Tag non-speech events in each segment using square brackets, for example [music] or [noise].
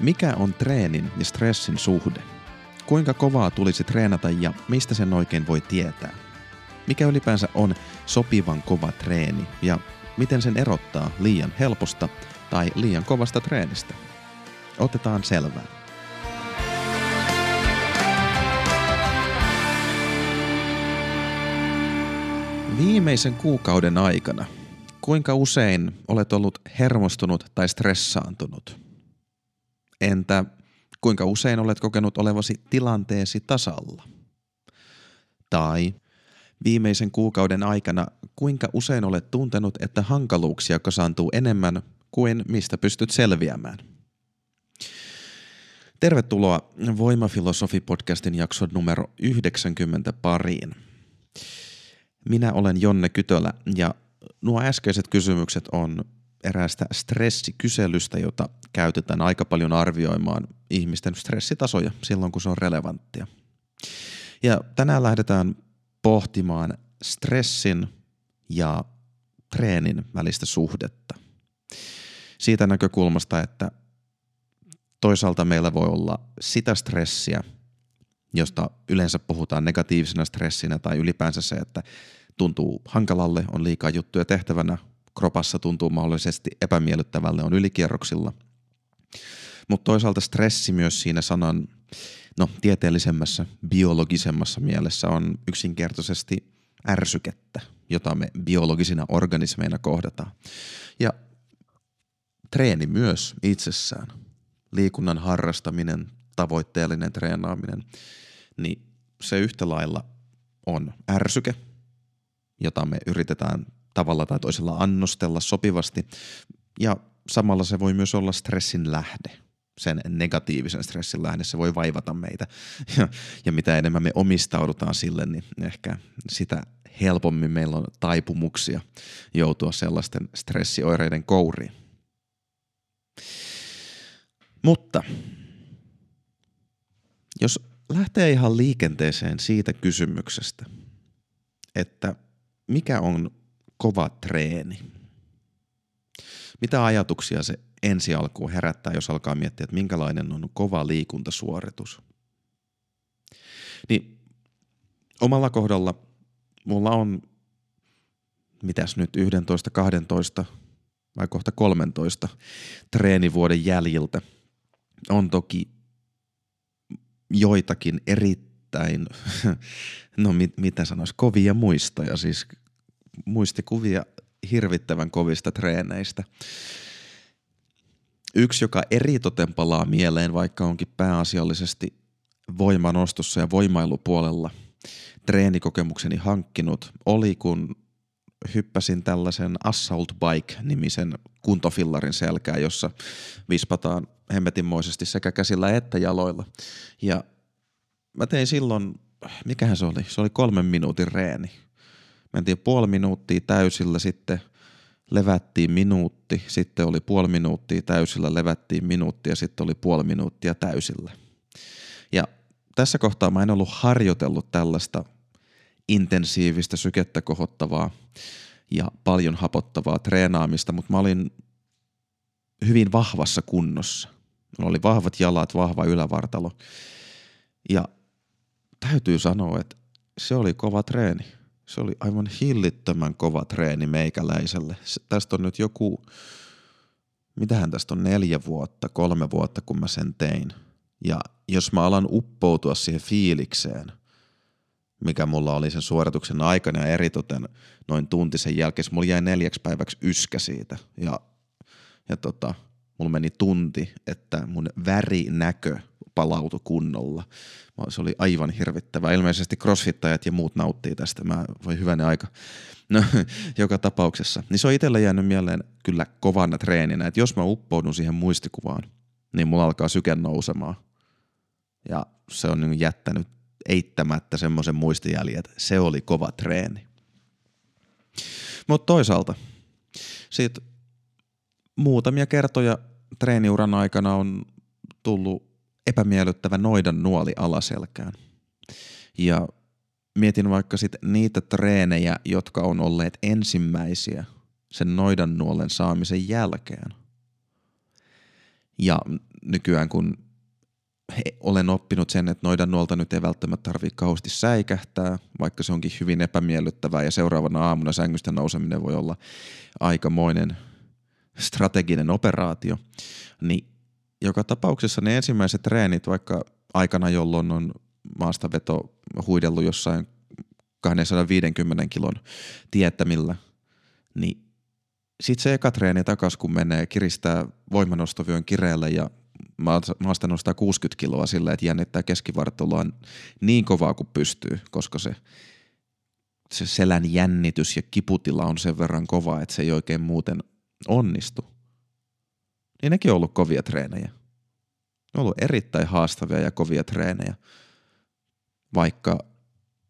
Mikä on treenin ja stressin suhde? Kuinka kovaa tulisi treenata ja mistä sen oikein voi tietää? Mikä ylipäänsä on sopivan kova treeni ja miten sen erottaa liian helposta tai liian kovasta treenistä? Otetaan selvää. Viimeisen kuukauden aikana, kuinka usein olet ollut hermostunut tai stressaantunut? Entä kuinka usein olet kokenut olevasi tilanteesi tasalla? Tai viimeisen kuukauden aikana, kuinka usein olet tuntenut, että hankaluuksia kasaantuu enemmän kuin mistä pystyt selviämään? Tervetuloa Voimafilosofi-podcastin jakson numero 90 pariin. Minä olen Jonne Kytölä ja nuo äskeiset kysymykset on eräästä stressikyselystä, jota käytetään aika paljon arvioimaan ihmisten stressitasoja silloin, kun se on relevanttia. Ja tänään lähdetään pohtimaan stressin ja treenin välistä suhdetta. Siitä näkökulmasta, että toisaalta meillä voi olla sitä stressiä, josta yleensä puhutaan negatiivisena stressinä tai ylipäänsä se, että tuntuu hankalalle, on liikaa juttuja tehtävänä, kropassa tuntuu mahdollisesti epämiellyttävälle, on ylikierroksilla. Mutta toisaalta stressi myös siinä sanan no, tieteellisemmässä, biologisemmassa mielessä on yksinkertaisesti ärsykettä, jota me biologisina organismeina kohdataan. Ja treeni myös itsessään, liikunnan harrastaminen, tavoitteellinen treenaaminen, niin se yhtä lailla on ärsyke, jota me yritetään tavalla tai toisella annostella sopivasti. Ja samalla se voi myös olla stressin lähde, sen negatiivisen stressin lähde, se voi vaivata meitä. Ja, ja mitä enemmän me omistaudutaan sille, niin ehkä sitä helpommin meillä on taipumuksia joutua sellaisten stressioireiden kouriin. Mutta jos lähtee ihan liikenteeseen siitä kysymyksestä, että mikä on kova treeni? Mitä ajatuksia se ensi alkuun herättää, jos alkaa miettiä, että minkälainen on kova liikuntasuoritus? Niin omalla kohdalla mulla on, mitäs nyt, 11, 12 vai kohta 13 treenivuoden jäljiltä on toki joitakin erittäin, [laughs] no mit, mitä sanois, kovia muistoja, siis muistikuvia hirvittävän kovista treeneistä. Yksi, joka eritoten palaa mieleen, vaikka onkin pääasiallisesti voimanostossa ja voimailupuolella treenikokemukseni hankkinut, oli kun hyppäsin tällaisen Assault Bike-nimisen kuntofillarin selkää, jossa vispataan hemmetinmoisesti sekä käsillä että jaloilla. Ja mä tein silloin, mikähän se oli? Se oli kolmen minuutin reeni mentiin puoli minuuttia täysillä, sitten levättiin minuutti, sitten oli puoli minuuttia täysillä, levättiin minuutti ja sitten oli puoli minuuttia täysillä. Ja tässä kohtaa mä en ollut harjoitellut tällaista intensiivistä sykettä kohottavaa ja paljon hapottavaa treenaamista, mutta mä olin hyvin vahvassa kunnossa. Mulla oli vahvat jalat, vahva ylävartalo. Ja täytyy sanoa, että se oli kova treeni. Se oli aivan hillittömän kova treeni meikäläiselle. Se, tästä on nyt joku, mitähän tästä on neljä vuotta, kolme vuotta, kun mä sen tein. Ja jos mä alan uppoutua siihen fiilikseen, mikä mulla oli sen suorituksen aikana ja eritoten noin tunti sen jälkeen, mulla jäi neljäksi päiväksi yskä siitä. Ja, ja tota, mulla meni tunti, että mun värinäkö palautui kunnolla. Se oli aivan hirvittävä. Ilmeisesti crossfittajat ja muut nauttii tästä. Mä voi hyvänä aika. No, [laughs] joka tapauksessa. Niin se on itsellä jäänyt mieleen kyllä kovana treeninä, että jos mä uppoudun siihen muistikuvaan, niin mulla alkaa syke nousemaan. Ja se on niin jättänyt eittämättä semmoisen muistijäljen, että se oli kova treeni. Mutta toisaalta, siitä muutamia kertoja treeniuran aikana on tullut epämiellyttävä noidan nuoli alaselkään. Ja mietin vaikka sitten niitä treenejä, jotka on olleet ensimmäisiä sen noidan nuolen saamisen jälkeen. Ja nykyään kun olen oppinut sen, että noidan nuolta nyt ei välttämättä tarvitse kauheasti säikähtää, vaikka se onkin hyvin epämiellyttävää ja seuraavana aamuna sängystä nouseminen voi olla aikamoinen strateginen operaatio, niin joka tapauksessa ne ensimmäiset treenit, vaikka aikana, jolloin on maastaveto huidellut jossain 250 kilon tietämillä, niin sitten se eka treeni takas, kun menee kiristää voimanostovyön kireelle ja maasta nostaa 60 kiloa sillä, että jännittää keskivartaloa niin kovaa kuin pystyy, koska se, se selän jännitys ja kiputila on sen verran kova, että se ei oikein muuten onnistu. Niin nekin ollut kovia treenejä. Ne on ollut erittäin haastavia ja kovia treenejä, vaikka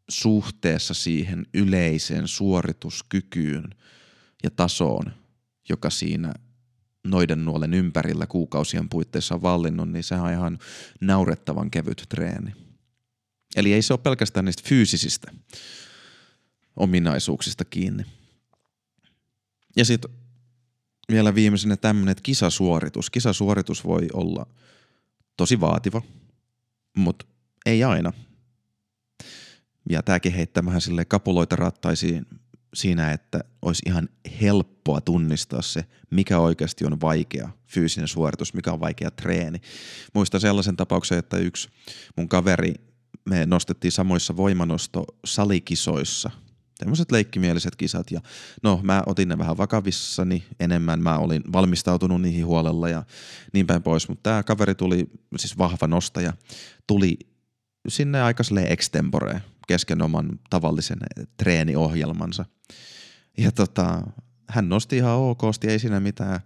suhteessa siihen yleiseen suorituskykyyn ja tasoon, joka siinä noiden nuolen ympärillä kuukausien puitteissa on vallinnut, niin sehän on ihan naurettavan kevyt treeni. Eli ei se ole pelkästään niistä fyysisistä ominaisuuksista kiinni. Ja sitten vielä viimeisenä tämmöinen, että kisasuoritus. Kisasuoritus voi olla tosi vaativa, mutta ei aina. Ja tämäkin heittää vähän sille kapuloita rattaisiin siinä, että olisi ihan helppoa tunnistaa se, mikä oikeasti on vaikea fyysinen suoritus, mikä on vaikea treeni. Muistan sellaisen tapauksen, että yksi mun kaveri, me nostettiin samoissa voimanosto salikisoissa, tämmöiset leikkimieliset kisat ja no mä otin ne vähän vakavissani enemmän, mä olin valmistautunut niihin huolella ja niin päin pois, mutta tämä kaveri tuli, siis vahva nostaja, tuli sinne aika extempore kesken oman tavallisen treeniohjelmansa. Ja tota, hän nosti ihan okosti, ei siinä mitään.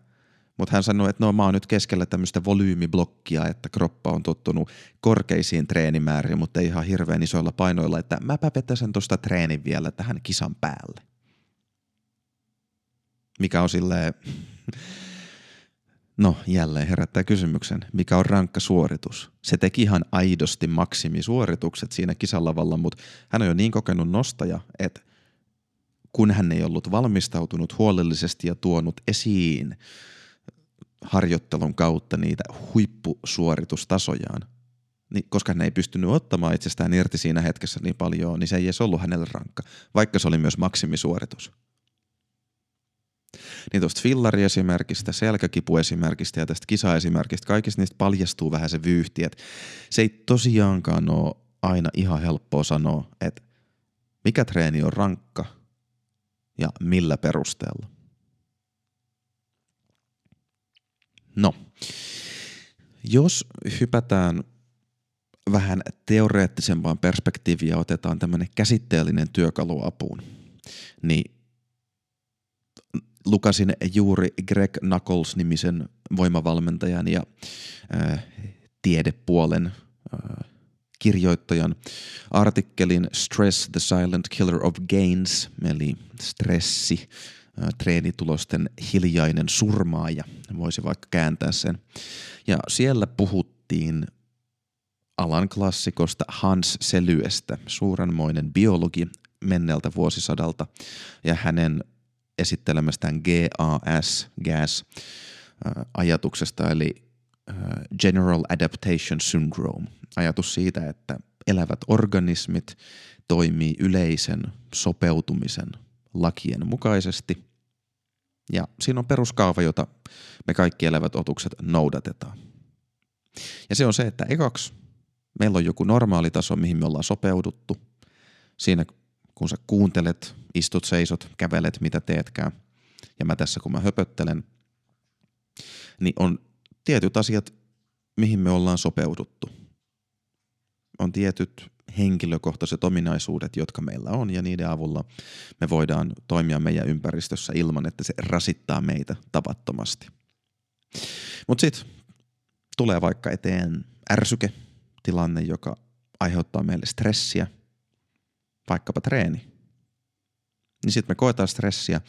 Mutta hän sanoi, että no mä oon nyt keskellä tämmöistä volyymiblokkia, että kroppa on tottunut korkeisiin treenimääriin, mutta ei ihan hirveän isoilla painoilla, että mäpä vetäsen tuosta treenin vielä tähän kisan päälle. Mikä on silleen, [laughs] no jälleen herättää kysymyksen, mikä on rankka suoritus? Se teki ihan aidosti maksimisuoritukset siinä kisalavalla, mutta hän on jo niin kokenut nostaja, että kun hän ei ollut valmistautunut huolellisesti ja tuonut esiin harjoittelun kautta niitä huippusuoritustasojaan, niin koska hän ei pystynyt ottamaan itsestään irti siinä hetkessä niin paljon, niin se ei edes ollut hänelle rankka, vaikka se oli myös maksimisuoritus. Niin tuosta fillariesimerkistä, selkäkipuesimerkistä ja tästä kisaesimerkistä, kaikista niistä paljastuu vähän se vyyhti, että se ei tosiaankaan ole aina ihan helppoa sanoa, että mikä treeni on rankka – ja millä perusteella. No, jos hypätään vähän teoreettisempaan perspektiiviin ja otetaan tämmöinen käsitteellinen työkalu apuun, niin lukasin juuri Greg Knuckles-nimisen voimavalmentajan ja äh, tiedepuolen äh, kirjoittajan artikkelin Stress the Silent Killer of Gains, eli stressi, treenitulosten hiljainen surmaaja, voisi vaikka kääntää sen. Ja siellä puhuttiin alan klassikosta Hans Selyestä, suurenmoinen biologi menneeltä vuosisadalta, ja hänen esittelemästään GAS, gas, ajatuksesta, eli General Adaptation Syndrome, ajatus siitä, että elävät organismit toimii yleisen sopeutumisen lakien mukaisesti. Ja siinä on peruskaava, jota me kaikki elävät otukset noudatetaan. Ja se on se, että ekaksi meillä on joku normaali taso, mihin me ollaan sopeuduttu. Siinä kun sä kuuntelet, istut, seisot, kävelet, mitä teetkään. Ja mä tässä kun mä höpöttelen, niin on tietyt asiat, mihin me ollaan sopeuduttu on tietyt henkilökohtaiset ominaisuudet, jotka meillä on, ja niiden avulla me voidaan toimia meidän ympäristössä ilman, että se rasittaa meitä tavattomasti. Mutta sitten tulee vaikka eteen ärsyke, tilanne, joka aiheuttaa meille stressiä, vaikkapa treeni. Niin sitten me koetaan stressiä,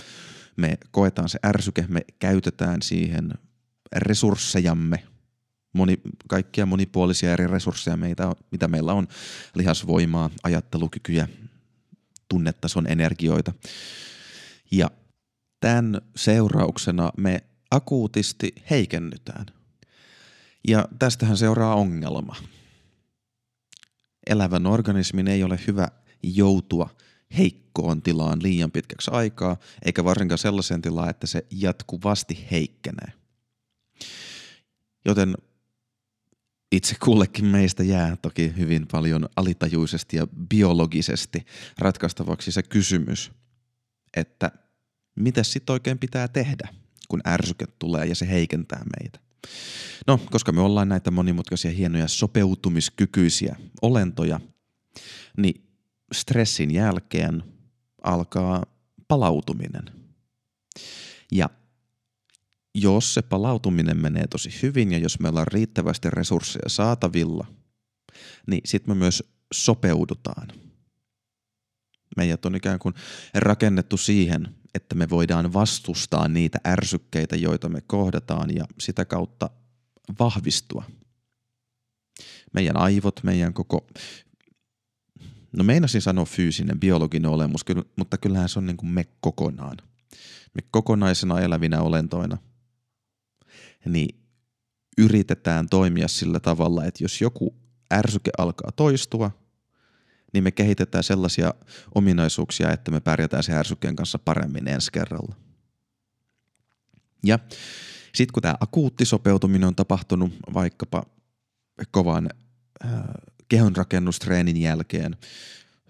me koetaan se ärsyke, me käytetään siihen resurssejamme, moni, kaikkia monipuolisia eri resursseja, meitä, mitä meillä on, lihasvoimaa, ajattelukykyjä, tunnetason energioita. Ja tämän seurauksena me akuutisti heikennytään. Ja tästähän seuraa ongelma. Elävän organismin ei ole hyvä joutua heikkoon tilaan liian pitkäksi aikaa, eikä varsinkaan sellaiseen tilaan, että se jatkuvasti heikkenee. Joten itse kullekin meistä jää toki hyvin paljon alitajuisesti ja biologisesti ratkaistavaksi se kysymys, että mitä sitten oikein pitää tehdä, kun ärsyke tulee ja se heikentää meitä. No, koska me ollaan näitä monimutkaisia, hienoja, sopeutumiskykyisiä olentoja, niin stressin jälkeen alkaa palautuminen. Ja jos se palautuminen menee tosi hyvin ja jos meillä on riittävästi resursseja saatavilla, niin sitten me myös sopeudutaan. Meidät on ikään kuin rakennettu siihen, että me voidaan vastustaa niitä ärsykkeitä, joita me kohdataan ja sitä kautta vahvistua. Meidän aivot, meidän koko, no meinasin sanoa fyysinen, biologinen olemus, mutta kyllähän se on niin kuin me kokonaan. Me kokonaisena elävinä olentoina – niin yritetään toimia sillä tavalla, että jos joku ärsyke alkaa toistua, niin me kehitetään sellaisia ominaisuuksia, että me pärjätään sen ärsykkeen kanssa paremmin ensi kerralla. Ja sitten kun tämä akuutti sopeutuminen on tapahtunut vaikkapa kovan äh, kehonrakennustreenin jälkeen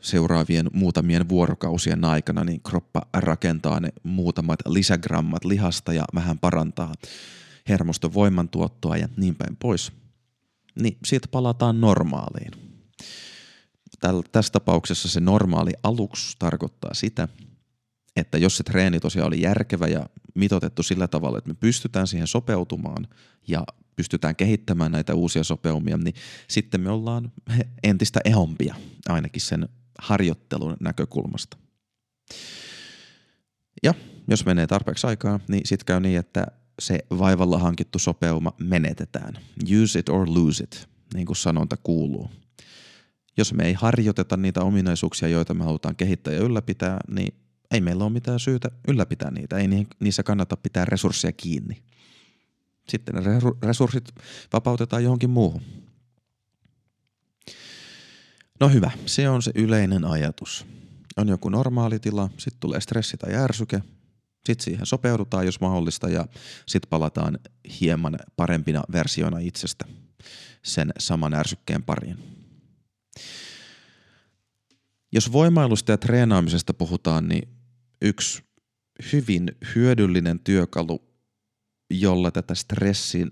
seuraavien muutamien vuorokausien aikana, niin kroppa rakentaa ne muutamat lisägrammat lihasta ja vähän parantaa hermoston voimantuottoa ja niin päin pois, niin siitä palataan normaaliin. Täl, tässä tapauksessa se normaali aluksi tarkoittaa sitä, että jos se treeni tosiaan oli järkevä ja mitotettu sillä tavalla, että me pystytään siihen sopeutumaan ja pystytään kehittämään näitä uusia sopeumia, niin sitten me ollaan entistä ehompia ainakin sen harjoittelun näkökulmasta. Ja jos menee tarpeeksi aikaa, niin sitten käy niin, että se vaivalla hankittu sopeuma menetetään. Use it or lose it, niin kuin sanonta kuuluu. Jos me ei harjoiteta niitä ominaisuuksia, joita me halutaan kehittää ja ylläpitää, niin ei meillä ole mitään syytä ylläpitää niitä. Ei niissä kannata pitää resursseja kiinni. Sitten ne resurssit vapautetaan johonkin muuhun. No hyvä, se on se yleinen ajatus. On joku normaali tila, sitten tulee stressi tai ärsyke, sitten siihen sopeudutaan, jos mahdollista, ja sitten palataan hieman parempina versioina itsestä sen saman ärsykkeen pariin. Jos voimailusta ja treenaamisesta puhutaan, niin yksi hyvin hyödyllinen työkalu, jolla tätä stressin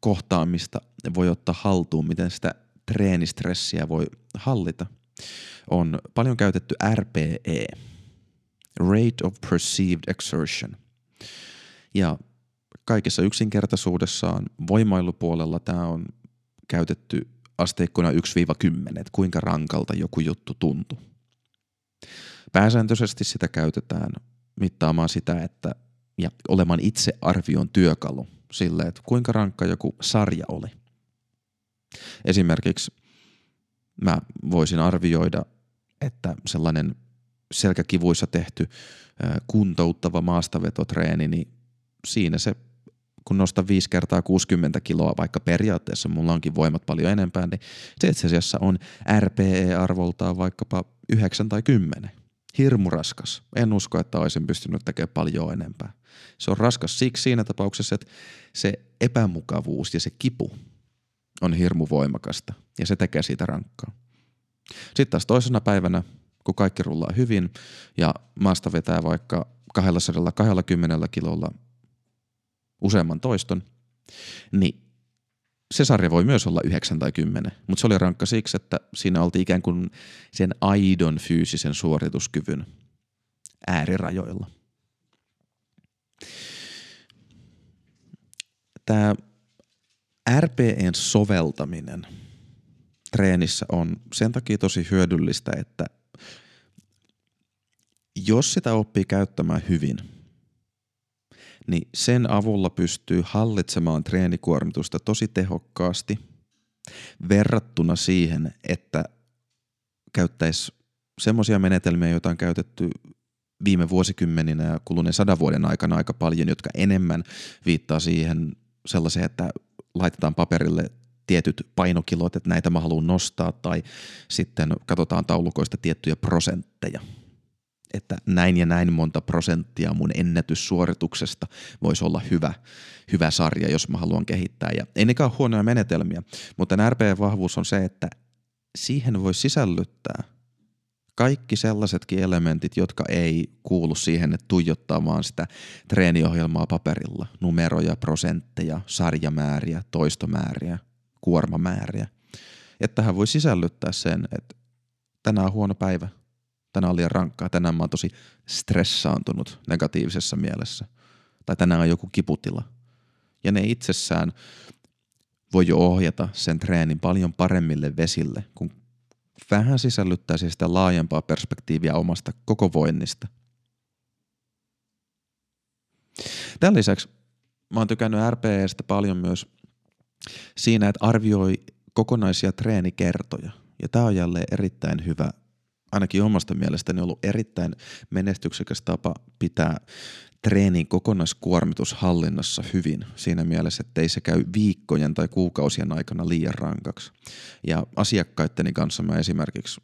kohtaamista voi ottaa haltuun, miten sitä treenistressiä voi hallita, on paljon käytetty RPE – Rate of Perceived Exertion. Ja kaikessa yksinkertaisuudessaan voimailupuolella tämä on käytetty asteikkona 1-10, että kuinka rankalta joku juttu tuntuu. Pääsääntöisesti sitä käytetään mittaamaan sitä, että ja olemaan itse arvion työkalu sille, että kuinka rankka joku sarja oli. Esimerkiksi mä voisin arvioida, että sellainen selkäkivuissa tehty kuntouttava maastavetotreeni, niin siinä se, kun nostan 5 kertaa 60 kiloa, vaikka periaatteessa mulla onkin voimat paljon enempää, niin se itse asiassa on RPE-arvoltaan vaikkapa 9 tai 10. Hirmu raskas. En usko, että olisin pystynyt tekemään paljon enempää. Se on raskas siksi siinä tapauksessa, että se epämukavuus ja se kipu on hirmu voimakasta ja se tekee siitä rankkaa. Sitten taas toisena päivänä kun kaikki rullaa hyvin ja maasta vetää vaikka 220 kilolla useamman toiston, niin se sarja voi myös olla 9 tai 10, mutta se oli rankka siksi, että siinä oltiin ikään kuin sen aidon fyysisen suorituskyvyn äärirajoilla. Tämä RPEn soveltaminen treenissä on sen takia tosi hyödyllistä, että jos sitä oppii käyttämään hyvin, niin sen avulla pystyy hallitsemaan treenikuormitusta tosi tehokkaasti verrattuna siihen, että käyttäisi semmoisia menetelmiä, joita on käytetty viime vuosikymmeninä ja kuluneen sadan vuoden aikana aika paljon, jotka enemmän viittaa siihen sellaiseen, että laitetaan paperille tietyt painokilot, että näitä mä haluan nostaa, tai sitten katsotaan taulukoista tiettyjä prosentteja että näin ja näin monta prosenttia mun ennätyssuorituksesta voisi olla hyvä, hyvä sarja, jos mä haluan kehittää. Ja ei nekään huonoja menetelmiä, mutta RP-vahvuus on se, että siihen voi sisällyttää kaikki sellaisetkin elementit, jotka ei kuulu siihen, että tuijottaa vaan sitä treeniohjelmaa paperilla. Numeroja, prosentteja, sarjamääriä, toistomääriä, kuormamääriä. Että tähän voi sisällyttää sen, että tänään on huono päivä, tänään on liian rankkaa, tänään mä oon tosi stressaantunut negatiivisessa mielessä. Tai tänään on joku kiputila. Ja ne itsessään voi jo ohjata sen treenin paljon paremmille vesille, kun vähän sisällyttäisi sitä laajempaa perspektiiviä omasta koko voinnista. Tämän lisäksi mä oon tykännyt RPEstä paljon myös siinä, että arvioi kokonaisia treenikertoja. Ja tämä on jälleen erittäin hyvä ainakin omasta mielestäni ollut erittäin menestyksekäs tapa pitää treenin kokonaiskuormitus hallinnassa hyvin siinä mielessä, että ei se käy viikkojen tai kuukausien aikana liian rankaksi. Ja asiakkaitteni kanssa mä esimerkiksi,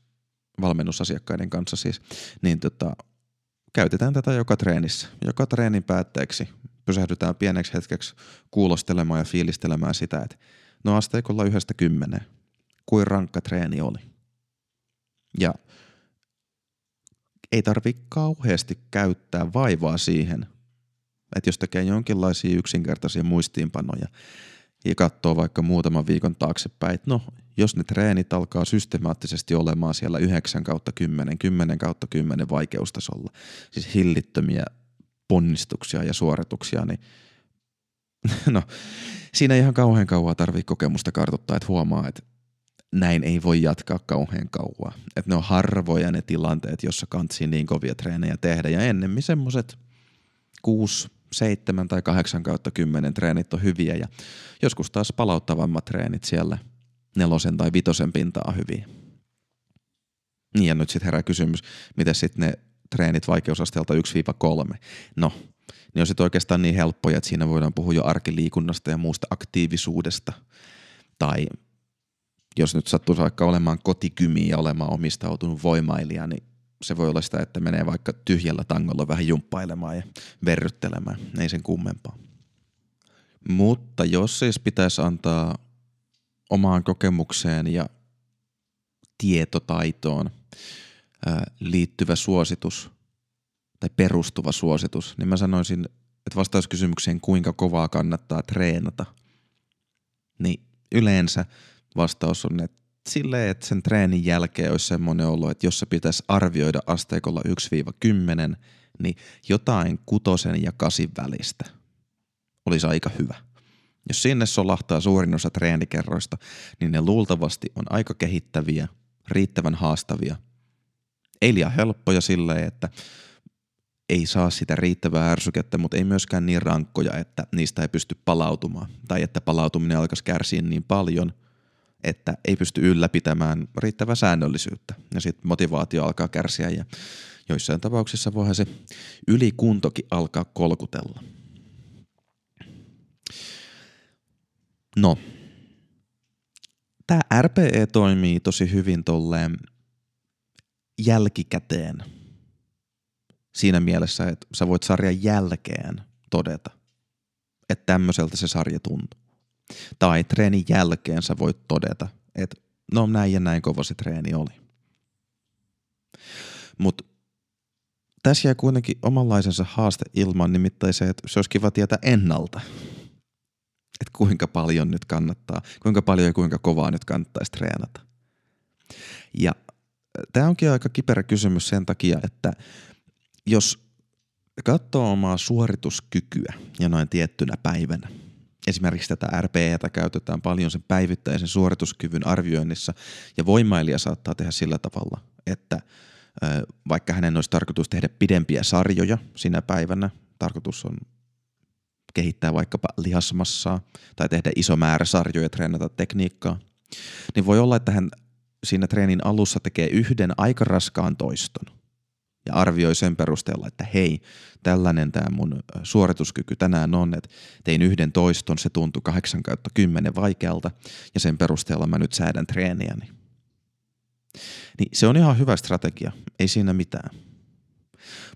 valmennusasiakkaiden kanssa siis, niin tota, käytetään tätä joka treenissä. Joka treenin päätteeksi pysähdytään pieneksi hetkeksi kuulostelemaan ja fiilistelemään sitä, että no asteikolla yhdestä kymmeneen, kuin rankka treeni oli. Ja ei tarvi kauheasti käyttää vaivaa siihen, että jos tekee jonkinlaisia yksinkertaisia muistiinpanoja ja katsoo vaikka muutaman viikon taaksepäin, että no, jos ne treenit alkaa systemaattisesti olemaan siellä 9 kautta 10, 10 kautta 10 vaikeustasolla, siis hillittömiä ponnistuksia ja suorituksia, niin [laughs] no, siinä ei ihan kauhean kauan tarvitse kokemusta kartoittaa, että huomaa, että näin ei voi jatkaa kauhean kauan. Että ne on harvoja ne tilanteet, jossa kantsii niin kovia treenejä tehdä. Ja ennemmin semmoset 6, 7 tai 8 kautta 10 treenit on hyviä ja joskus taas palauttavammat treenit siellä nelosen tai vitosen pintaa on hyviä. Niin ja nyt sitten herää kysymys, miten sitten ne treenit vaikeusasteelta 1-3? No, ne on sitten oikeastaan niin helppoja, että siinä voidaan puhua jo arkiliikunnasta ja muusta aktiivisuudesta tai jos nyt sattuu vaikka olemaan kotikymi ja olemaan omistautunut voimailija, niin se voi olla sitä, että menee vaikka tyhjällä tangolla vähän jumppailemaan ja verryttelemään. Ei sen kummempaa. Mutta jos siis pitäisi antaa omaan kokemukseen ja tietotaitoon liittyvä suositus tai perustuva suositus, niin mä sanoisin, että vastauskysymykseen kuinka kovaa kannattaa treenata, niin yleensä – vastaus on, että silleen, että sen treenin jälkeen olisi semmoinen olo, että jos se pitäisi arvioida asteikolla 1-10, niin jotain kutosen ja kasin välistä olisi aika hyvä. Jos sinne solahtaa suurin osa treenikerroista, niin ne luultavasti on aika kehittäviä, riittävän haastavia. Ei liian helppoja silleen, että ei saa sitä riittävää ärsykettä, mutta ei myöskään niin rankkoja, että niistä ei pysty palautumaan. Tai että palautuminen alkaisi kärsiä niin paljon – että ei pysty ylläpitämään riittävää säännöllisyyttä ja sitten motivaatio alkaa kärsiä ja joissain tapauksissa voihan se ylikuntokin alkaa kolkutella. No, tämä RPE toimii tosi hyvin tolleen jälkikäteen. Siinä mielessä, että sä voit sarjan jälkeen todeta, että tämmöiseltä se sarja tuntuu. Tai treenin jälkeen sä voit todeta, että no näin ja näin kova se treeni oli. Mutta tässä jää kuitenkin omanlaisensa haaste ilman, nimittäin se, että se olisi kiva tietää ennalta, että kuinka paljon nyt kannattaa, kuinka paljon ja kuinka kovaa nyt kannattaisi treenata. Ja tämä onkin aika kiperä kysymys sen takia, että jos katsoo omaa suorituskykyä ja noin tiettynä päivänä – Esimerkiksi tätä RPEtä käytetään paljon sen päivittäisen suorituskyvyn arvioinnissa ja voimailija saattaa tehdä sillä tavalla, että vaikka hänen olisi tarkoitus tehdä pidempiä sarjoja sinä päivänä, tarkoitus on kehittää vaikkapa lihasmassaa tai tehdä iso määrä sarjoja ja treenata tekniikkaa, niin voi olla, että hän siinä treenin alussa tekee yhden aika raskaan toiston. Ja arvioi sen perusteella, että hei, tällainen tämä mun suorituskyky tänään on, että tein yhden toiston, se tuntui 8 kautta 10 vaikealta ja sen perusteella mä nyt säädän treeniäni. Niin se on ihan hyvä strategia, ei siinä mitään.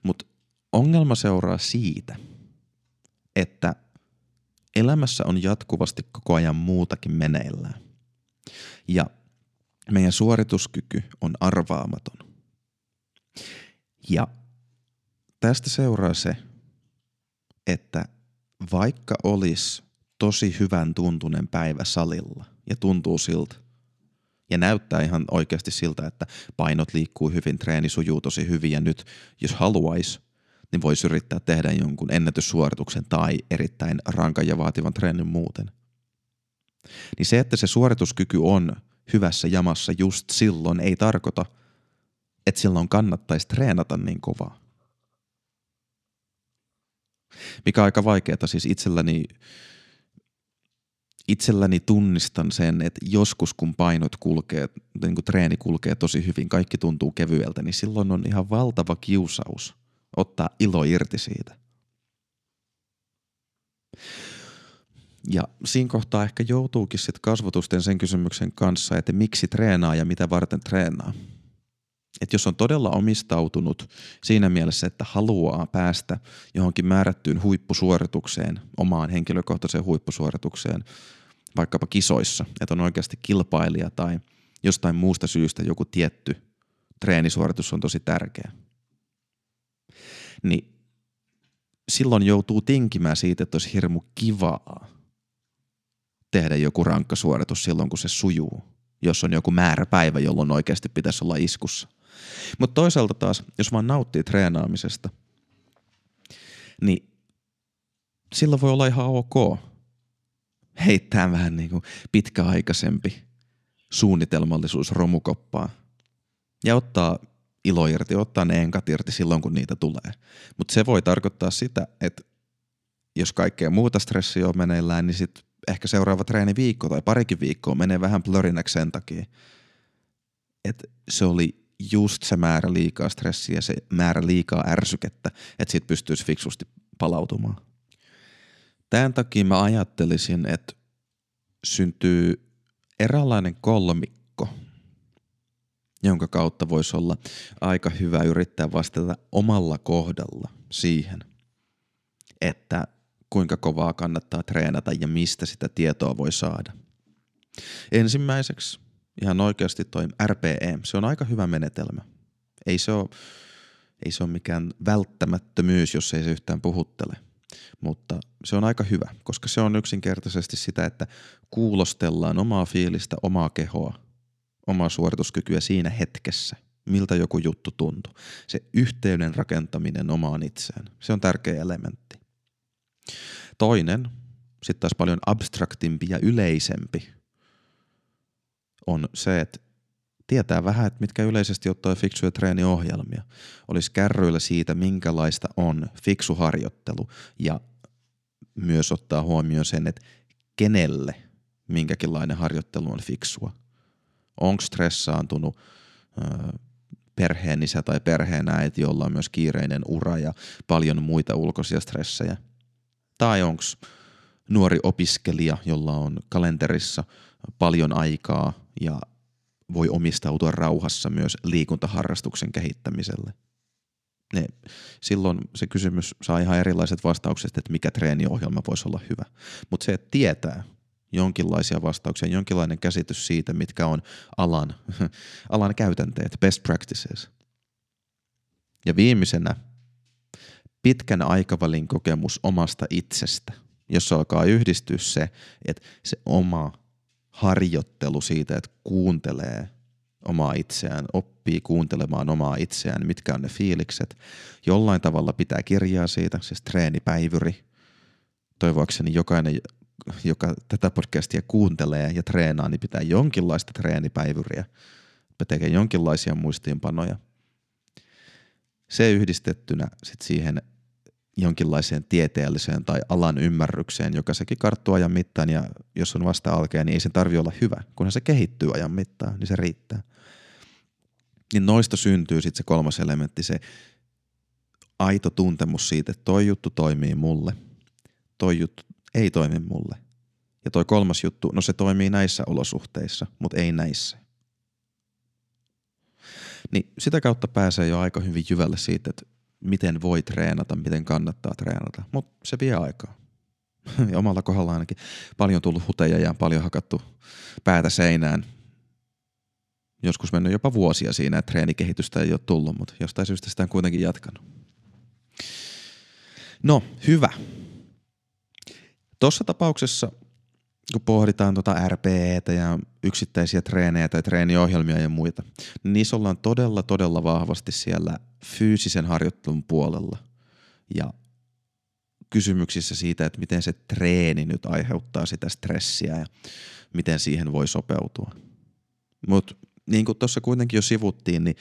Mutta ongelma seuraa siitä, että elämässä on jatkuvasti koko ajan muutakin meneillään. Ja meidän suorituskyky on arvaamaton. Ja tästä seuraa se, että vaikka olisi tosi hyvän tuntunen päivä salilla ja tuntuu siltä, ja näyttää ihan oikeasti siltä, että painot liikkuu hyvin, treeni sujuu tosi hyvin ja nyt jos haluaisi, niin voisi yrittää tehdä jonkun ennätyssuorituksen tai erittäin rankan ja vaativan treenin muuten. Niin se, että se suorituskyky on hyvässä jamassa just silloin, ei tarkoita, että silloin kannattaisi treenata niin kovaa. Mikä on aika vaikeaa siis itselläni, itselläni tunnistan sen, että joskus kun painot kulkee, niin kuin treeni kulkee tosi hyvin, kaikki tuntuu kevyeltä, niin silloin on ihan valtava kiusaus ottaa ilo irti siitä. Ja siinä kohtaa ehkä joutuukin sitten kasvotusten sen kysymyksen kanssa, että miksi treenaa ja mitä varten treenaa. Että jos on todella omistautunut siinä mielessä, että haluaa päästä johonkin määrättyyn huippusuoritukseen, omaan henkilökohtaiseen huippusuoritukseen, vaikkapa kisoissa, että on oikeasti kilpailija tai jostain muusta syystä joku tietty treenisuoritus on tosi tärkeä, niin silloin joutuu tinkimään siitä, että olisi hirmu kivaa tehdä joku rankka suoritus silloin, kun se sujuu, jos on joku määräpäivä, jolloin oikeasti pitäisi olla iskussa. Mutta toisaalta taas, jos vaan nauttii treenaamisesta, niin silloin voi olla ihan ok heittää vähän niin kuin pitkäaikaisempi suunnitelmallisuus romukoppaa ja ottaa ilo irti, ottaa ne enkat irti silloin, kun niitä tulee. Mutta se voi tarkoittaa sitä, että jos kaikkea muuta stressiä on meneillään, niin sit ehkä seuraava treeni viikko tai parikin viikkoa menee vähän plörinäksi sen takia, että se oli just se määrä liikaa stressiä, se määrä liikaa ärsykettä, että siitä pystyisi fiksusti palautumaan. Tämän takia mä ajattelisin, että syntyy eräänlainen kolmikko, jonka kautta voisi olla aika hyvä yrittää vastata omalla kohdalla siihen, että kuinka kovaa kannattaa treenata ja mistä sitä tietoa voi saada. Ensimmäiseksi ihan oikeasti toi RPE, se on aika hyvä menetelmä. Ei se ole, ei se ole mikään välttämättömyys, jos ei se yhtään puhuttele. Mutta se on aika hyvä, koska se on yksinkertaisesti sitä, että kuulostellaan omaa fiilistä, omaa kehoa, omaa suorituskykyä siinä hetkessä, miltä joku juttu tuntuu. Se yhteyden rakentaminen omaan itseen, se on tärkeä elementti. Toinen, sitten taas paljon abstraktimpi ja yleisempi, on se, että tietää vähän, että mitkä yleisesti ottaa fiksuja treeniohjelmia. Olisi kärryillä siitä, minkälaista on fiksu harjoittelu ja myös ottaa huomioon sen, että kenelle minkäkinlainen harjoittelu on fiksua. Onko stressaantunut perheen isä tai perheen äiti, jolla on myös kiireinen ura ja paljon muita ulkoisia stressejä. Tai onko nuori opiskelija, jolla on kalenterissa paljon aikaa ja voi omistautua rauhassa myös liikuntaharrastuksen kehittämiselle. Ne, silloin se kysymys saa ihan erilaiset vastaukset, että mikä treeniohjelma voisi olla hyvä. Mutta se, että tietää jonkinlaisia vastauksia, jonkinlainen käsitys siitä, mitkä on alan, [laughs] alan käytänteet, best practices. Ja viimeisenä pitkän aikavälin kokemus omasta itsestä, jossa alkaa yhdistyä se, että se oma harjoittelu siitä, että kuuntelee omaa itseään, oppii kuuntelemaan omaa itseään, mitkä on ne fiilikset. Jollain tavalla pitää kirjaa siitä, siis treenipäivyri. Toivoakseni jokainen, joka tätä podcastia kuuntelee ja treenaa, niin pitää jonkinlaista treenipäivyriä. Tekee jonkinlaisia muistiinpanoja. Se yhdistettynä sit siihen jonkinlaiseen tieteelliseen tai alan ymmärrykseen, joka sekin karttuu ajan mittaan ja jos on vasta alkea, niin ei sen tarvi olla hyvä. Kunhan se kehittyy ajan mittaan, niin se riittää. Niin noista syntyy sitten se kolmas elementti, se aito tuntemus siitä, että toi juttu toimii mulle, toi juttu ei toimi mulle. Ja toi kolmas juttu, no se toimii näissä olosuhteissa, mutta ei näissä. Niin sitä kautta pääsee jo aika hyvin jyvälle siitä, että miten voi treenata, miten kannattaa treenata, mutta se vie aikaa. [laughs] Ja omalla kohdalla ainakin paljon tullut huteja ja paljon hakattu päätä seinään. Joskus mennyt jopa vuosia siinä, että treenikehitystä ei ole tullut, mutta jostain syystä sitä on kuitenkin jatkanut. No, hyvä. Tuossa tapauksessa, kun pohditaan tuota RPEtä ja yksittäisiä treenejä tai treeniohjelmia ja muita, niin niissä ollaan todella, todella vahvasti siellä fyysisen harjoittelun puolella. Ja kysymyksissä siitä, että miten se treeni nyt aiheuttaa sitä stressiä ja miten siihen voi sopeutua. Mutta niin kuin tuossa kuitenkin jo sivuttiin, niin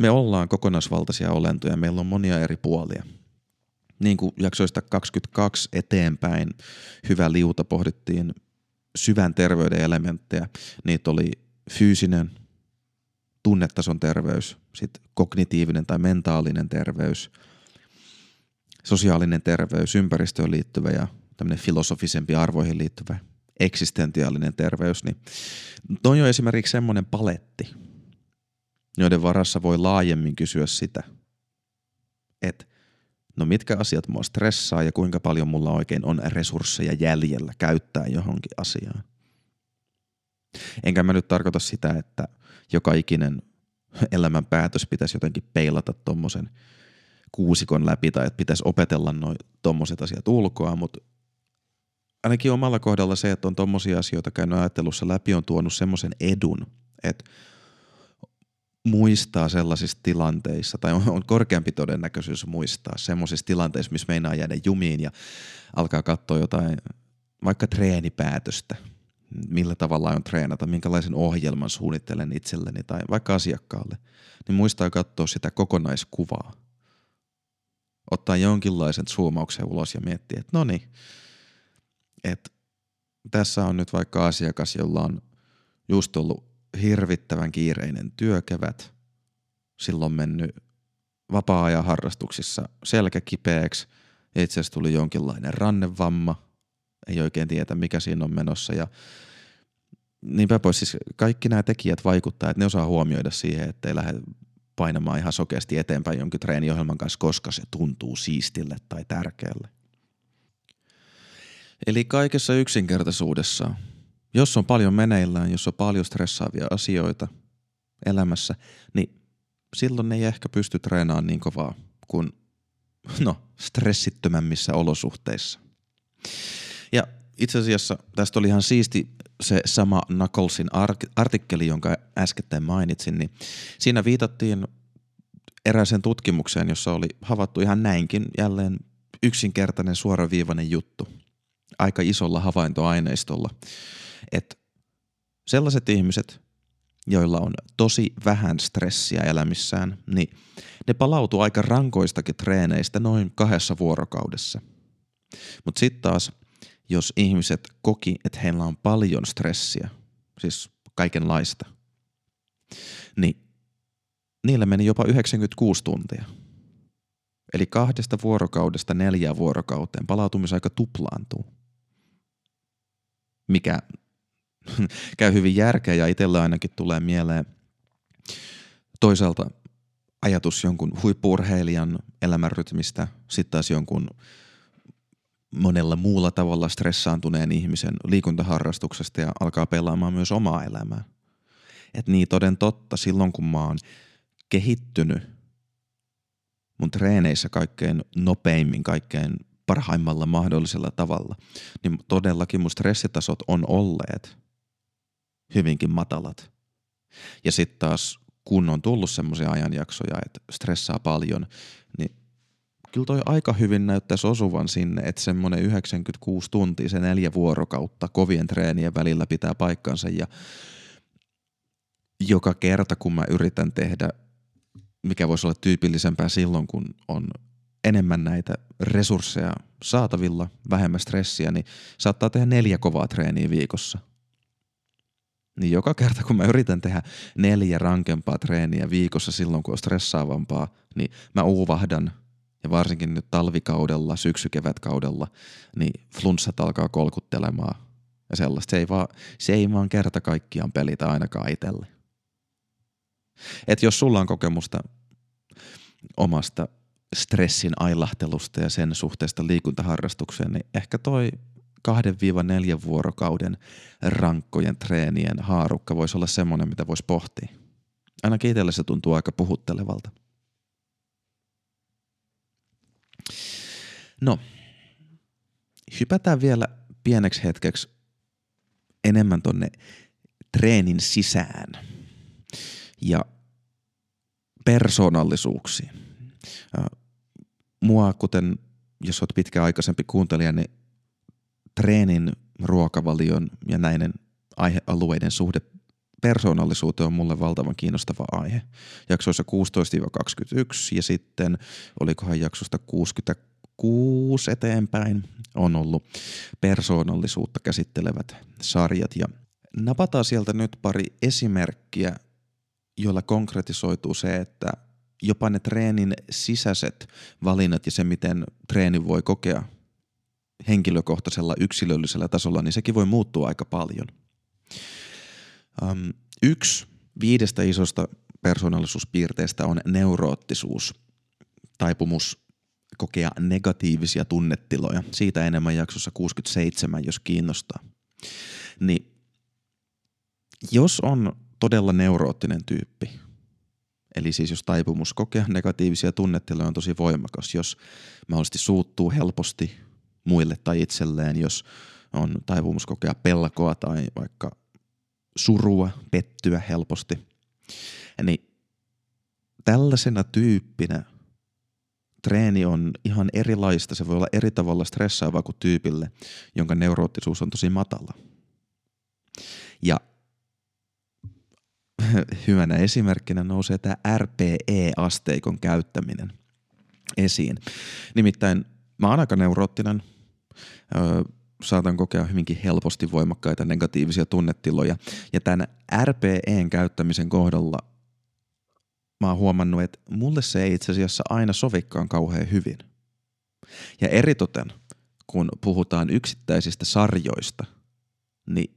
me ollaan kokonaisvaltaisia olentoja, meillä on monia eri puolia. Niin kuin jaksoista 22 eteenpäin hyvä liuta pohdittiin syvän terveyden elementtejä. Niitä oli fyysinen, tunnetason terveys, sitten kognitiivinen tai mentaalinen terveys, sosiaalinen terveys, ympäristöön liittyvä ja tämmöinen filosofisempi arvoihin liittyvä eksistentiaalinen terveys, niin toi on esimerkiksi semmoinen paletti, joiden varassa voi laajemmin kysyä sitä, että no mitkä asiat mua stressaa ja kuinka paljon mulla oikein on resursseja jäljellä käyttää johonkin asiaan. Enkä mä nyt tarkoita sitä, että joka ikinen elämän päätös pitäisi jotenkin peilata tuommoisen kuusikon läpi tai että pitäisi opetella noin tuommoiset asiat ulkoa, mutta ainakin omalla kohdalla se, että on tuommoisia asioita käynyt ajattelussa läpi, on tuonut semmoisen edun, että muistaa sellaisissa tilanteissa, tai on, korkeampi todennäköisyys muistaa semmoisissa tilanteissa, missä meinaa jäädä jumiin ja alkaa katsoa jotain, vaikka treenipäätöstä, millä tavalla on treenata, minkälaisen ohjelman suunnittelen itselleni tai vaikka asiakkaalle, niin muistaa katsoa sitä kokonaiskuvaa. Ottaa jonkinlaisen zoomauksen ulos ja miettiä, että no niin, että tässä on nyt vaikka asiakas, jolla on just ollut hirvittävän kiireinen työkevät, silloin mennyt vapaa-ajan harrastuksissa selkä kipeäksi, ja itse asiassa tuli jonkinlainen rannevamma, ei oikein tiedä mikä siinä on menossa. Ja niinpä pois. Siis kaikki nämä tekijät vaikuttaa, että ne osaa huomioida siihen, että ei lähde painamaan ihan sokeasti eteenpäin jonkin treeniohjelman kanssa, koska se tuntuu siistille tai tärkeälle. Eli kaikessa yksinkertaisuudessa, jos on paljon meneillään, jos on paljon stressaavia asioita elämässä, niin silloin ei ehkä pysty treenaamaan niin kovaa kuin no, stressittömämmissä olosuhteissa. Ja itse asiassa tästä oli ihan siisti se sama Knucklesin artikkeli, jonka äskettäin mainitsin, niin siinä viitattiin erääseen tutkimukseen, jossa oli havaittu ihan näinkin jälleen yksinkertainen suoraviivainen juttu aika isolla havaintoaineistolla, että sellaiset ihmiset, joilla on tosi vähän stressiä elämissään, niin ne palautuu aika rankoistakin treeneistä noin kahdessa vuorokaudessa. Mutta sitten taas, jos ihmiset koki, että heillä on paljon stressiä, siis kaikenlaista, niin niillä meni jopa 96 tuntia. Eli kahdesta vuorokaudesta neljään vuorokauteen palautumisaika tuplaantuu. Mikä [laughs] käy hyvin järkeä ja itsellä ainakin tulee mieleen toisaalta ajatus jonkun huippurheilijan elämänrytmistä, sitten taas jonkun monella muulla tavalla stressaantuneen ihmisen liikuntaharrastuksesta ja alkaa pelaamaan myös omaa elämää. Et niin toden totta, silloin kun mä oon kehittynyt mun treeneissä kaikkein nopeimmin, kaikkein parhaimmalla mahdollisella tavalla, niin todellakin mun stressitasot on olleet hyvinkin matalat. Ja sitten taas kun on tullut semmoisia ajanjaksoja, että stressaa paljon, niin kyllä toi aika hyvin näyttäisi osuvan sinne, että semmoinen 96 tuntia, se neljä vuorokautta kovien treenien välillä pitää paikkansa ja joka kerta kun mä yritän tehdä, mikä voisi olla tyypillisempää silloin, kun on enemmän näitä resursseja saatavilla, vähemmän stressiä, niin saattaa tehdä neljä kovaa treeniä viikossa – niin joka kerta kun mä yritän tehdä neljä rankempaa treeniä viikossa silloin, kun on stressaavampaa, niin mä uuvahdan ja varsinkin nyt talvikaudella, syksykevätkaudella, niin flunssat alkaa kolkuttelemaan ja sellaista. Se ei vaan, se ei vaan kerta kaikkiaan pelitä ainakaan itselle. Et jos sulla on kokemusta omasta stressin ailahtelusta ja sen suhteesta liikuntaharrastukseen, niin ehkä toi 2-4 vuorokauden rankkojen treenien haarukka voisi olla semmoinen, mitä voisi pohtia. Ainakin itselle se tuntuu aika puhuttelevalta. No, hypätään vielä pieneksi hetkeksi enemmän tonne treenin sisään ja persoonallisuuksiin. Mua, kuten jos olet pitkäaikaisempi kuuntelija, niin treenin, ruokavalion ja näiden aihealueiden suhde persoonallisuuteen on mulle valtavan kiinnostava aihe. Jaksoissa 16-21 ja sitten olikohan jaksosta 66 eteenpäin on ollut persoonallisuutta käsittelevät sarjat ja napataan sieltä nyt pari esimerkkiä, joilla konkretisoituu se, että jopa ne treenin sisäiset valinnat ja se, miten treeni voi kokea henkilökohtaisella yksilöllisellä tasolla, niin sekin voi muuttua aika paljon. Um, yksi viidestä isosta persoonallisuuspiirteestä on neuroottisuus, taipumus kokea negatiivisia tunnetiloja. Siitä enemmän jaksossa 67, jos kiinnostaa. Niin jos on todella neuroottinen tyyppi, eli siis jos taipumus kokea negatiivisia tunnetiloja on tosi voimakas, jos mahdollisesti suuttuu helposti muille tai itselleen, jos on taipumus kokea pelkoa tai vaikka surua, pettyä helposti. Niin tällaisena tyyppinä treeni on ihan erilaista. Se voi olla eri tavalla stressaavaa kuin tyypille, jonka neuroottisuus on tosi matala. Ja [laughs] hyvänä esimerkkinä nousee tämä RPE-asteikon käyttäminen esiin. Nimittäin mä oon aika neuroottinen, saatan kokea hyvinkin helposti voimakkaita negatiivisia tunnetiloja. Ja tämän RPEn käyttämisen kohdalla mä oon huomannut, että mulle se ei itse asiassa aina sovikkaan kauhean hyvin. Ja eritoten, kun puhutaan yksittäisistä sarjoista, niin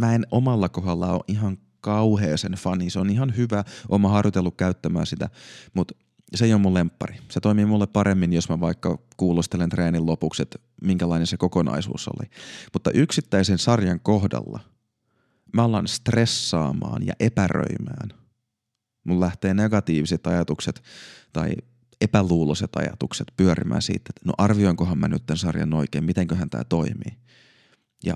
mä en omalla kohdalla ole ihan kauhean sen fani. Se on ihan hyvä, oma harjoitellut käyttämään sitä, mutta se ei ole mun lemppari. Se toimii mulle paremmin, jos mä vaikka kuulostelen treenin lopuksi, että minkälainen se kokonaisuus oli. Mutta yksittäisen sarjan kohdalla mä alan stressaamaan ja epäröimään. Mun lähtee negatiiviset ajatukset tai epäluuloiset ajatukset pyörimään siitä, että no arvioinkohan mä nyt tämän sarjan oikein, mitenköhän tämä toimii. Ja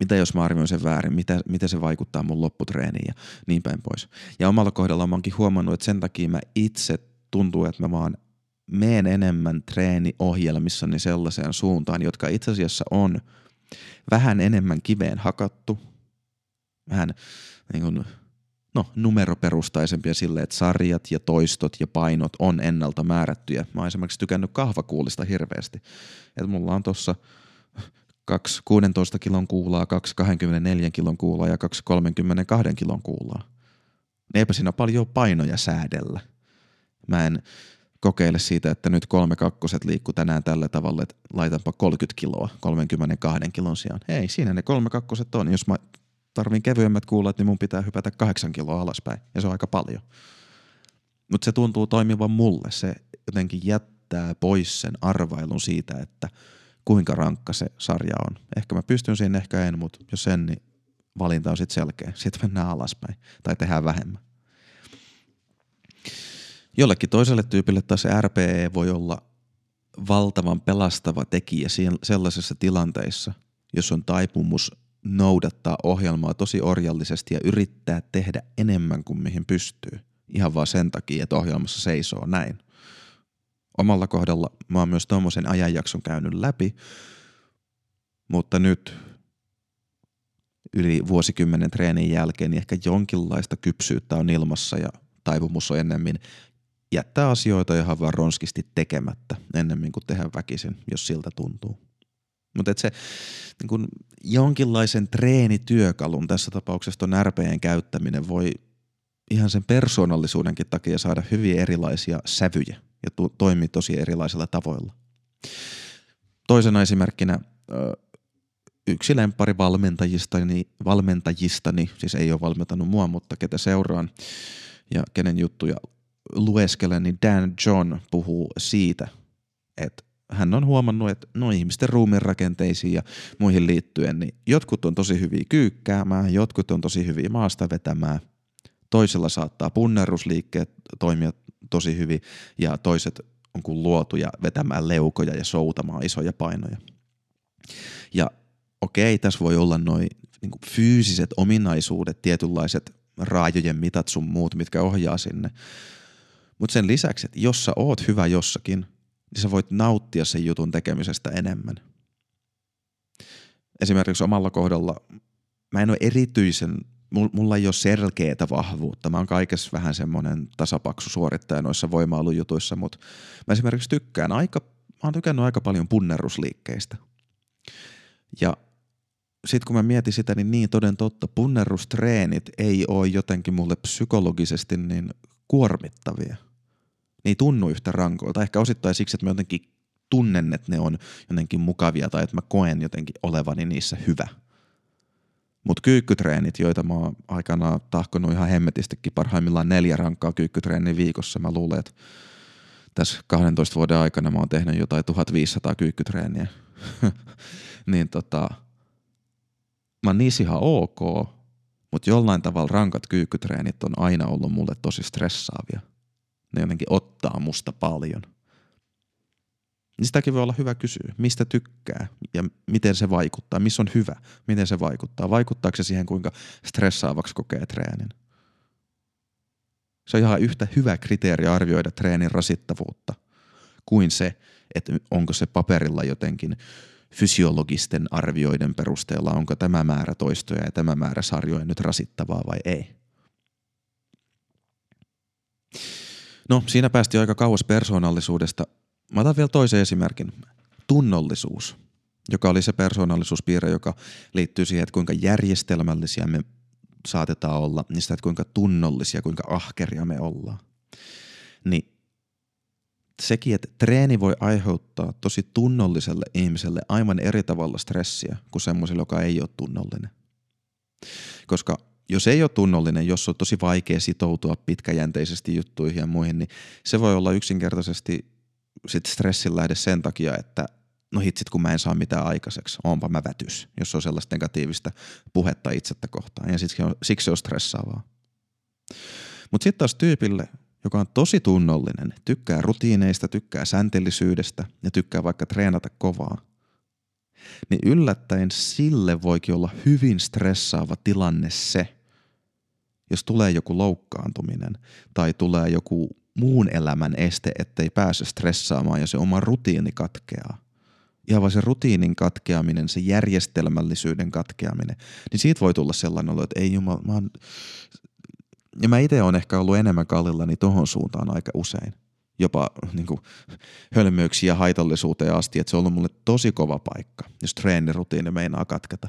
mitä jos mä arvioin sen väärin, mitä, miten se vaikuttaa mun lopputreeniin ja niin päin pois. Ja omalla kohdalla mä oonkin huomannut, että sen takia mä itse tuntuu, että mä vaan meen enemmän treeniohjelmissani sellaiseen suuntaan, jotka itse asiassa on vähän enemmän kiveen hakattu, vähän niin kuin, no, numeroperustaisempia sille, että sarjat ja toistot ja painot on ennalta määrättyjä. Mä oon esimerkiksi tykännyt kahvakuulista hirveästi. Että mulla on tossa kaksi 16 kilon kuulaa, kaksi 24 kilon kuulaa ja kaksi 32 kilon kuulaa. Eipä siinä paljon painoja säädellä. Mä en kokeile siitä, että nyt kolme kakkoset liikkuu tänään tällä tavalla, että laitanpa 30 kiloa 32 kilon sijaan. Ei, siinä ne kolme kakkoset on. Jos mä tarvin kevyemmät kuulat, niin mun pitää hypätä kahdeksan kiloa alaspäin. Ja se on aika paljon. Mutta se tuntuu toimivan mulle. Se jotenkin jättää pois sen arvailun siitä, että – kuinka rankka se sarja on. Ehkä mä pystyn siihen, ehkä en, mutta jos en, niin valinta on sitten selkeä. Sitten mennään alaspäin tai tehdään vähemmän. Jollekin toiselle tyypille taas se RPE voi olla valtavan pelastava tekijä sellaisessa tilanteissa, jos on taipumus noudattaa ohjelmaa tosi orjallisesti ja yrittää tehdä enemmän kuin mihin pystyy. Ihan vaan sen takia, että ohjelmassa seisoo näin omalla kohdalla mä oon myös tuommoisen ajanjakson käynyt läpi, mutta nyt yli vuosikymmenen treenin jälkeen niin ehkä jonkinlaista kypsyyttä on ilmassa ja taipumus on ennemmin jättää asioita ihan vaan ronskisti tekemättä ennemmin kuin tehdä väkisin, jos siltä tuntuu. Mutta se niin kun jonkinlaisen treenityökalun, tässä tapauksessa tuon RPn käyttäminen, voi ihan sen persoonallisuudenkin takia saada hyvin erilaisia sävyjä ja to- toimii tosi erilaisilla tavoilla. Toisena esimerkkinä yksi lempari valmentajistani, valmentajistani, siis ei ole valmentanut mua, mutta ketä seuraan ja kenen juttuja lueskelen, niin Dan John puhuu siitä, että hän on huomannut, että no ihmisten ruumiin rakenteisiin ja muihin liittyen, niin jotkut on tosi hyviä kyykkäämään, jotkut on tosi hyviä maasta vetämään, toisella saattaa punnerusliikkeet toimia tosi hyvin ja toiset on kuin luotuja vetämään leukoja ja soutamaan isoja painoja. Ja okei, tässä voi olla noin niin fyysiset ominaisuudet, tietynlaiset raajojen mitat sun muut, mitkä ohjaa sinne. Mutta sen lisäksi, että jos sä oot hyvä jossakin, niin sä voit nauttia sen jutun tekemisestä enemmän. Esimerkiksi omalla kohdalla mä en ole erityisen, mulla ei ole selkeätä vahvuutta. Mä oon kaikessa vähän semmoinen tasapaksu suorittaja noissa voimailujutuissa, mutta mä esimerkiksi tykkään aika, mä oon tykännyt aika paljon punnerusliikkeistä. Ja sitten kun mä mietin sitä, niin niin toden totta, punnerustreenit ei ole jotenkin mulle psykologisesti niin kuormittavia. Ne ei tunnu yhtä rankoilta. Ehkä osittain siksi, että mä jotenkin tunnen, että ne on jotenkin mukavia tai että mä koen jotenkin olevani niissä hyvä. Mutta kyykkytreenit, joita mä oon aikanaan tahkonut ihan hemmetistikin parhaimmillaan neljä rankkaa kyykkytreeniä viikossa, mä luulen, että tässä 12 vuoden aikana mä oon tehnyt jotain 1500 kyykkytreeniä. [laughs] niin tota, mä oon niissä ihan ok, mutta jollain tavalla rankat kyykkytreenit on aina ollut mulle tosi stressaavia. Ne jotenkin ottaa musta paljon. Niin sitäkin voi olla hyvä kysyä, mistä tykkää ja miten se vaikuttaa, missä on hyvä, miten se vaikuttaa. Vaikuttaako se siihen, kuinka stressaavaksi kokee treenin? Se on ihan yhtä hyvä kriteeri arvioida treenin rasittavuutta kuin se, että onko se paperilla jotenkin fysiologisten arvioiden perusteella, onko tämä määrä toistoja ja tämä määrä sarjoja nyt rasittavaa vai ei. No, siinä päästiin aika kauas persoonallisuudesta. Mä otan vielä toisen esimerkin. Tunnollisuus, joka oli se persoonallisuuspiirre, joka liittyy siihen, että kuinka järjestelmällisiä me saatetaan olla, niistä, että kuinka tunnollisia, kuinka ahkeria me ollaan. Niin sekin, että treeni voi aiheuttaa tosi tunnolliselle ihmiselle aivan eri tavalla stressiä kuin semmoiselle, joka ei ole tunnollinen. Koska jos ei ole tunnollinen, jos on tosi vaikea sitoutua pitkäjänteisesti juttuihin ja muihin, niin se voi olla yksinkertaisesti sit stressin lähde sen takia, että no hitsit kun mä en saa mitään aikaiseksi, onpa mä vätys, jos on sellaista negatiivista puhetta itsettä kohtaan ja siksi on, siksi on stressaavaa. Mutta sitten taas tyypille, joka on tosi tunnollinen, tykkää rutiineista, tykkää säntellisyydestä ja tykkää vaikka treenata kovaa, niin yllättäen sille voikin olla hyvin stressaava tilanne se, jos tulee joku loukkaantuminen tai tulee joku muun elämän este, ettei pääse stressaamaan ja se oma rutiini katkeaa. Ihan vaan se rutiinin katkeaminen, se järjestelmällisyyden katkeaminen, niin siitä voi tulla sellainen olo, että ei jumala, mä oon ja mä itse olen ehkä ollut enemmän kallillani tohon suuntaan aika usein. Jopa niin kuin, hölmöyksiä haitallisuuteen asti, että se on ollut mulle tosi kova paikka, jos treenirutiini meinaa katketa.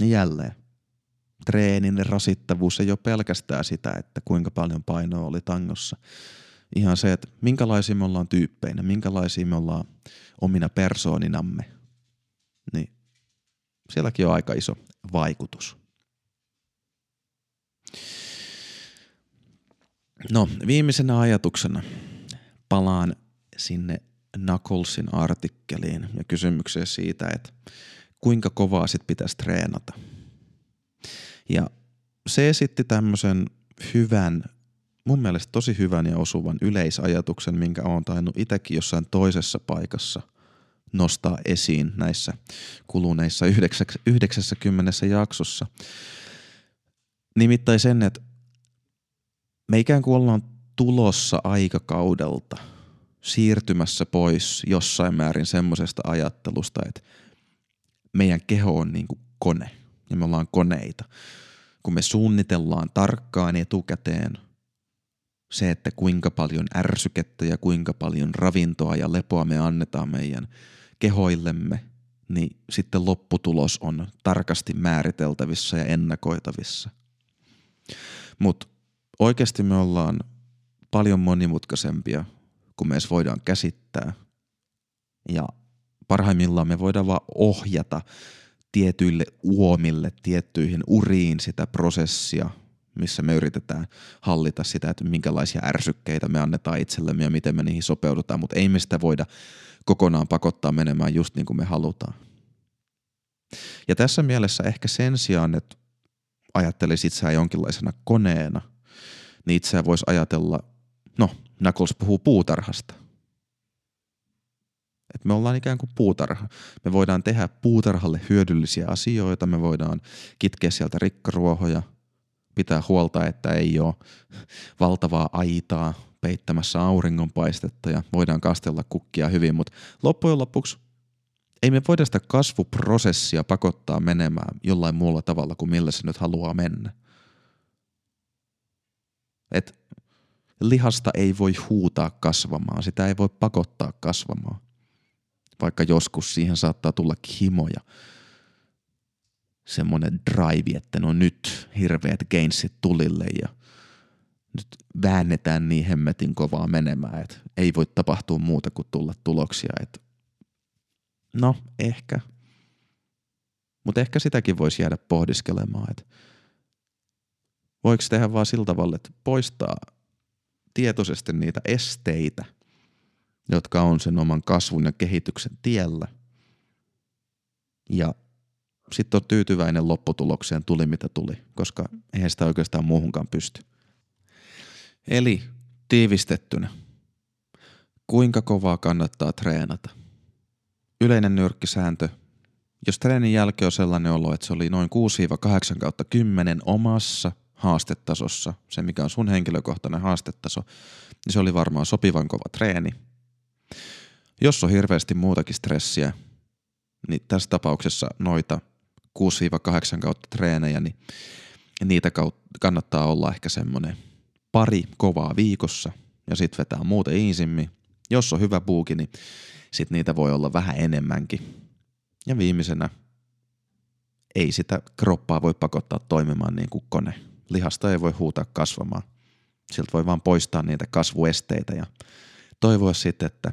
Niin jälleen. Treenin rasittavuus ei ole pelkästään sitä, että kuinka paljon painoa oli tangossa. Ihan se, että minkälaisia me ollaan tyyppeinä, minkälaisia me ollaan omina persooninamme. Niin sielläkin on aika iso vaikutus. No, viimeisenä ajatuksena palaan sinne Knucklesin artikkeliin ja kysymykseen siitä, että kuinka kovaa sit pitäisi treenata. Ja se esitti tämmöisen hyvän, mun mielestä tosi hyvän ja osuvan yleisajatuksen, minkä olen tainnut itsekin jossain toisessa paikassa nostaa esiin näissä kuluneissa 90 jaksossa. Nimittäin sen, että me ikään kuin ollaan tulossa aikakaudelta, siirtymässä pois jossain määrin semmoisesta ajattelusta, että meidän keho on niin kuin kone ja me ollaan koneita. Kun me suunnitellaan tarkkaan etukäteen se, että kuinka paljon ärsykettä ja kuinka paljon ravintoa ja lepoa me annetaan meidän kehoillemme, niin sitten lopputulos on tarkasti määriteltävissä ja ennakoitavissa. Mutta oikeasti me ollaan paljon monimutkaisempia kuin me edes voidaan käsittää. Ja parhaimmillaan me voidaan vaan ohjata tietyille uomille, tiettyihin uriin sitä prosessia, missä me yritetään hallita sitä, että minkälaisia ärsykkeitä me annetaan itsellemme ja miten me niihin sopeudutaan, mutta ei me sitä voida kokonaan pakottaa menemään just niin kuin me halutaan. Ja tässä mielessä ehkä sen sijaan, että ajattelisit itseään jonkinlaisena koneena, niin itseään voisi ajatella, no, Knuckles puhuu puutarhasta. Et me ollaan ikään kuin puutarha. Me voidaan tehdä puutarhalle hyödyllisiä asioita, me voidaan kitkeä sieltä rikkaruohoja, pitää huolta, että ei ole valtavaa aitaa peittämässä auringonpaistetta ja voidaan kastella kukkia hyvin, mutta loppujen lopuksi ei me voida sitä kasvuprosessia pakottaa menemään jollain muulla tavalla kuin millä se nyt haluaa mennä. Et lihasta ei voi huutaa kasvamaan, sitä ei voi pakottaa kasvamaan. Vaikka joskus siihen saattaa tulla himoja. Semmoinen drive, että no nyt hirveät gainsit tulille ja nyt väännetään niin hemmetin kovaa menemään, että ei voi tapahtua muuta kuin tulla tuloksia. Että no, ehkä. Mutta ehkä sitäkin voisi jäädä pohdiskelemaan, että voiko tehdä vaan sillä tavalla, että poistaa tietoisesti niitä esteitä, jotka on sen oman kasvun ja kehityksen tiellä. Ja sitten on tyytyväinen lopputulokseen, tuli mitä tuli, koska eihän sitä oikeastaan muuhunkaan pysty. Eli tiivistettynä. Kuinka kovaa kannattaa treenata? Yleinen nyrkkisääntö. Jos treenin jälkeen on sellainen olo, että se oli noin 6-8 kautta 10 omassa haastetasossa, se mikä on sun henkilökohtainen haastetaso, niin se oli varmaan sopivan kova treeni. Jos on hirveästi muutakin stressiä, niin tässä tapauksessa noita 6-8 kautta treenejä, niin niitä kannattaa olla ehkä semmoinen pari kovaa viikossa ja sitten vetää muuten iisimmin. Jos on hyvä buuki, niin sitten niitä voi olla vähän enemmänkin. Ja viimeisenä, ei sitä kroppaa voi pakottaa toimimaan niin kuin kone lihasta ei voi huutaa kasvamaan. Siltä voi vaan poistaa niitä kasvuesteitä ja toivoa sitten, että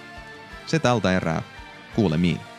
Se tältä erää. Kuulemiin.